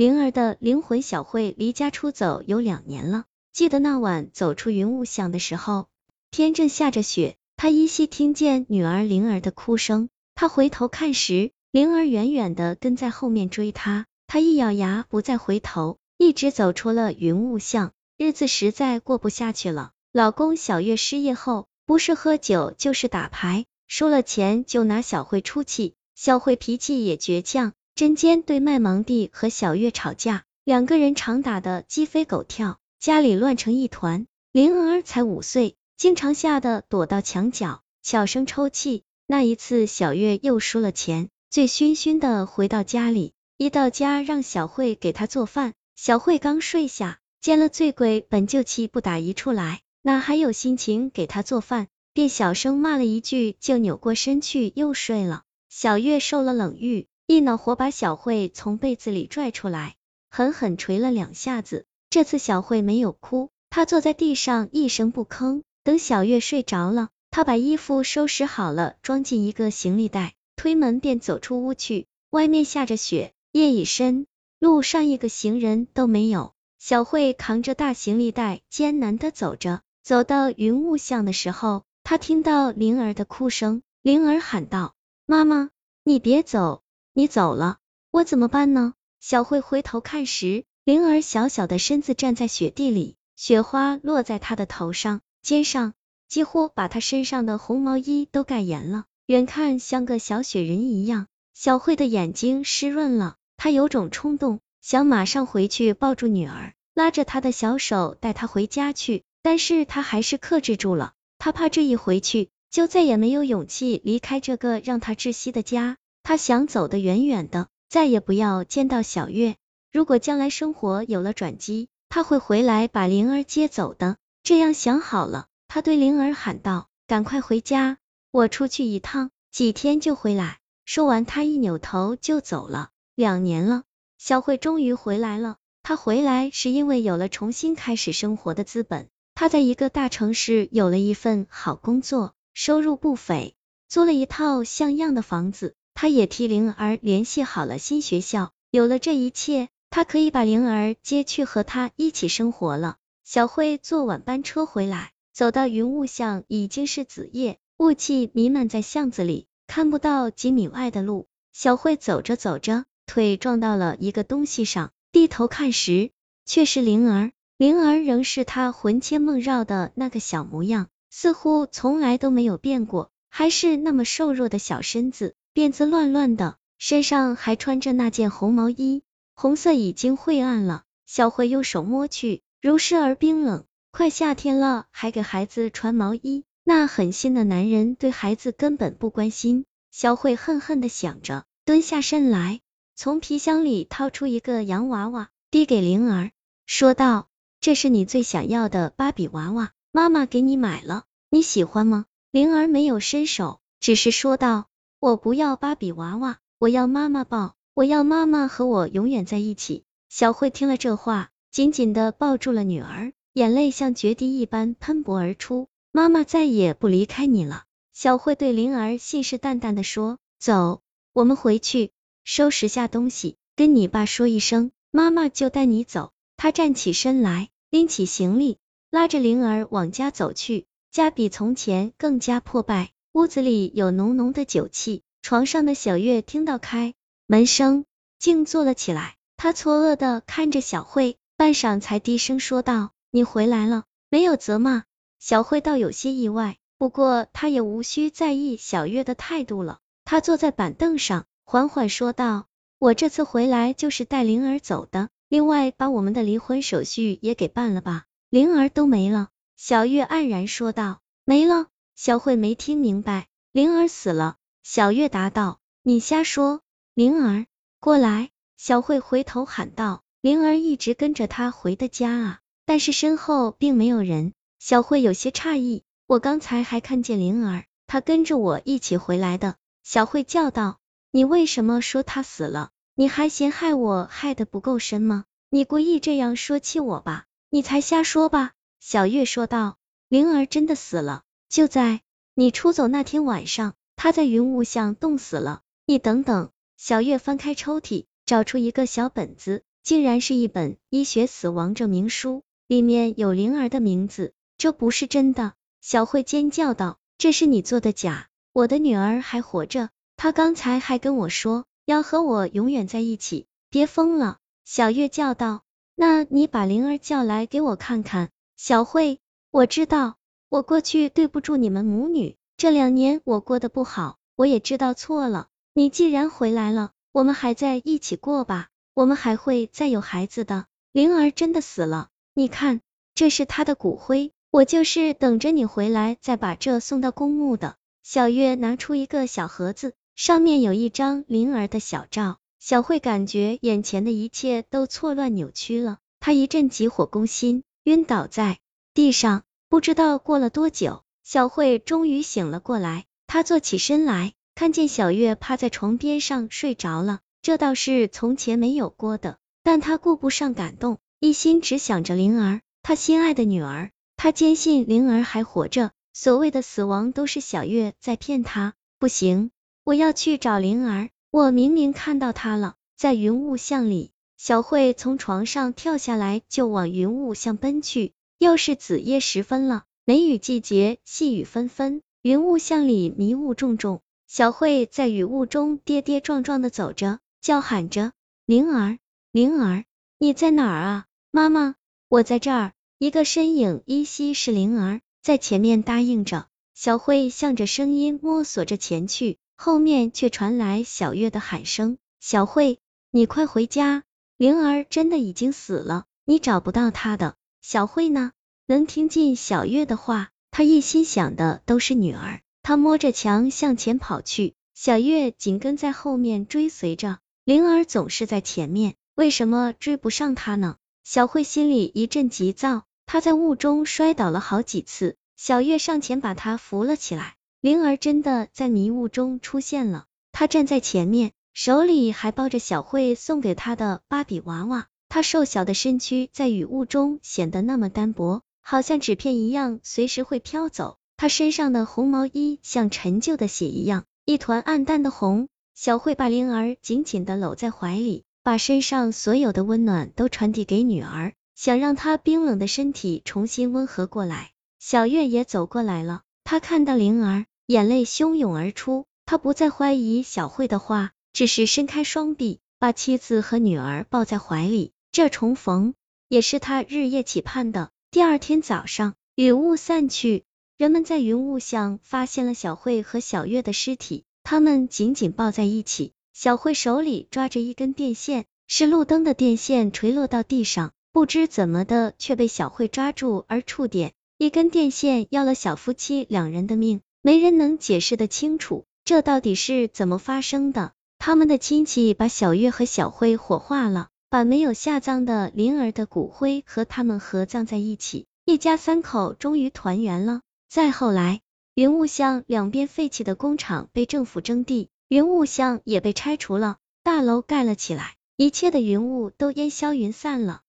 灵儿的灵魂小慧离家出走有两年了。记得那晚走出云雾巷的时候，天正下着雪，她依稀听见女儿灵儿的哭声。她回头看时，灵儿远远的跟在后面追她。她一咬牙，不再回头，一直走出了云雾巷。日子实在过不下去了。老公小月失业后，不是喝酒就是打牌，输了钱就拿小慧出气。小慧脾气也倔强。针尖对麦芒地和小月吵架，两个人常打得鸡飞狗跳，家里乱成一团。灵儿才五岁，经常吓得躲到墙角，小声抽泣。那一次，小月又输了钱，醉醺醺的回到家里，一到家让小慧给她做饭。小慧刚睡下，见了醉鬼，本就气不打一处来，哪还有心情给他做饭，便小声骂了一句，就扭过身去又睡了。小月受了冷遇。一恼火把小慧从被子里拽出来，狠狠捶了两下子。这次小慧没有哭，她坐在地上一声不吭。等小月睡着了，她把衣服收拾好了，装进一个行李袋，推门便走出屋去。外面下着雪，夜已深，路上一个行人都没有。小慧扛着大行李袋，艰难的走着。走到云雾巷的时候，她听到灵儿的哭声。灵儿喊道：“妈妈，你别走。”你走了，我怎么办呢？小慧回头看时，灵儿小小的身子站在雪地里，雪花落在她的头上、肩上，几乎把她身上的红毛衣都盖严了，远看像个小雪人一样。小慧的眼睛湿润了，她有种冲动，想马上回去抱住女儿，拉着她的小手带她回家去，但是她还是克制住了，她怕这一回去，就再也没有勇气离开这个让她窒息的家。他想走得远远的，再也不要见到小月。如果将来生活有了转机，他会回来把灵儿接走的。这样想好了，他对灵儿喊道：“赶快回家，我出去一趟，几天就回来。”说完，他一扭头就走了。两年了，小慧终于回来了。她回来是因为有了重新开始生活的资本。她在一个大城市有了一份好工作，收入不菲，租了一套像样的房子。他也替灵儿联系好了新学校，有了这一切，他可以把灵儿接去和他一起生活了。小慧坐晚班车回来，走到云雾巷已经是子夜，雾气弥漫在巷子里，看不到几米外的路。小慧走着走着，腿撞到了一个东西上，低头看时，却是灵儿。灵儿仍是她魂牵梦绕的那个小模样，似乎从来都没有变过，还是那么瘦弱的小身子。辫子乱乱的，身上还穿着那件红毛衣，红色已经晦暗了。小慧用手摸去，如湿而冰冷。快夏天了，还给孩子穿毛衣，那狠心的男人对孩子根本不关心。小慧恨恨的想着，蹲下身来，从皮箱里掏出一个洋娃娃，递给灵儿，说道：“这是你最想要的芭比娃娃，妈妈给你买了，你喜欢吗？”灵儿没有伸手，只是说道。我不要芭比娃娃，我要妈妈抱，我要妈妈和我永远在一起。小慧听了这话，紧紧的抱住了女儿，眼泪像决堤一般喷薄而出。妈妈再也不离开你了。小慧对灵儿信誓旦旦的说：“走，我们回去，收拾下东西，跟你爸说一声，妈妈就带你走。”她站起身来，拎起行李，拉着灵儿往家走去。家比从前更加破败。屋子里有浓浓的酒气，床上的小月听到开门声，静坐了起来。她错愕的看着小慧，半晌才低声说道：“你回来了。”没有责骂小慧，倒有些意外，不过她也无需在意小月的态度了。她坐在板凳上，缓缓说道：“我这次回来就是带灵儿走的，另外把我们的离婚手续也给办了吧。”灵儿都没了。小月黯然说道：“没了。”小慧没听明白，灵儿死了。小月答道：“你瞎说。”灵儿，过来。小慧回头喊道：“灵儿一直跟着他回的家啊，但是身后并没有人。”小慧有些诧异：“我刚才还看见灵儿，她跟着我一起回来的。”小慧叫道：“你为什么说她死了？你还嫌害我害得不够深吗？你故意这样说气我吧？你才瞎说吧？”小月说道：“灵儿真的死了。”就在你出走那天晚上，他在云雾巷冻死了。你等等，小月翻开抽屉，找出一个小本子，竟然是一本医学死亡证明书，里面有灵儿的名字，这不是真的！小慧尖叫道：“这是你做的假！我的女儿还活着，她刚才还跟我说要和我永远在一起，别疯了！”小月叫道：“那你把灵儿叫来给我看看。”小慧，我知道，我过去对不住你们母女，这两年我过得不好，我也知道错了。你既然回来了，我们还在一起过吧。我们还会再有孩子的。灵儿真的死了，你看，这是她的骨灰，我就是等着你回来再把这送到公墓的。小月拿出一个小盒子，上面有一张灵儿的小照。小慧感觉眼前的一切都错乱扭曲了，她一阵急火攻心，晕倒在地上。不知道过了多久，小慧终于醒了过来，她坐起身来，看见小月趴在床边上睡着了。这倒是从前没有过的，但她顾不上感动，一心只想着灵儿，她心爱的女儿。她坚信灵儿还活着，所谓的死亡都是小月在骗她。不行，我要去找灵儿，我明明看到她了，在云雾巷里。小慧从床上跳下来，就往云雾巷奔去。又是子夜时分了，梅雨季节，细雨纷纷，云雾巷里迷雾重重。小慧在雨雾中跌跌撞撞的走着。叫喊着：“灵儿，灵儿，你在哪儿啊？”妈妈，我在这儿。一个身影依稀是灵儿，在前面答应着。小慧向着声音摸索着前去，后面却传来小月的喊声：“小慧，你快回家，灵儿真的已经死了，你找不到她的。”小慧呢，能听进小月的话，她一心想的都是女儿。她摸着墙向前跑去，小月紧跟在后面追随着。灵儿总是在前面，为什么追不上她呢？小慧心里一阵急躁，她在雾中摔倒了好几次，小月上前把她扶了起来。灵儿真的在迷雾中出现了，她站在前面，手里还抱着小慧送给她的芭比娃娃。他瘦小的身躯在雨雾中显得那么单薄，好像纸片一样，随时会飘走。他身上的红毛衣像陈旧的血一样，一团暗淡的红。小慧把灵儿紧紧的搂在怀里，把身上所有的温暖都传递给女儿，想让她冰冷的身体重新温和过来。小月也走过来了，她看到灵儿，眼泪汹涌而出。她不再怀疑小慧的话，只是伸开双臂，把妻子和女儿抱在怀里。这重逢也是他日夜期盼的。第二天早上，雨雾散去，人们在云雾巷发现了小慧和小月的尸体。他们紧紧抱在一起，小慧手里抓着一根电线，是路灯的电线垂落到地上，不知怎么的却被小慧抓住而触电，一根电线要了小夫妻两人的命，没人能解释的清楚，这到底是怎么发生的？他们的亲戚把小月和小慧火化了，把没有下葬的灵儿的骨灰和他们合葬在一起，一家三口终于团圆了。再后来。云雾巷两边废弃的工厂被政府征地，云雾巷也被拆除了，大楼盖了起来，一切的云雾都烟消云散了。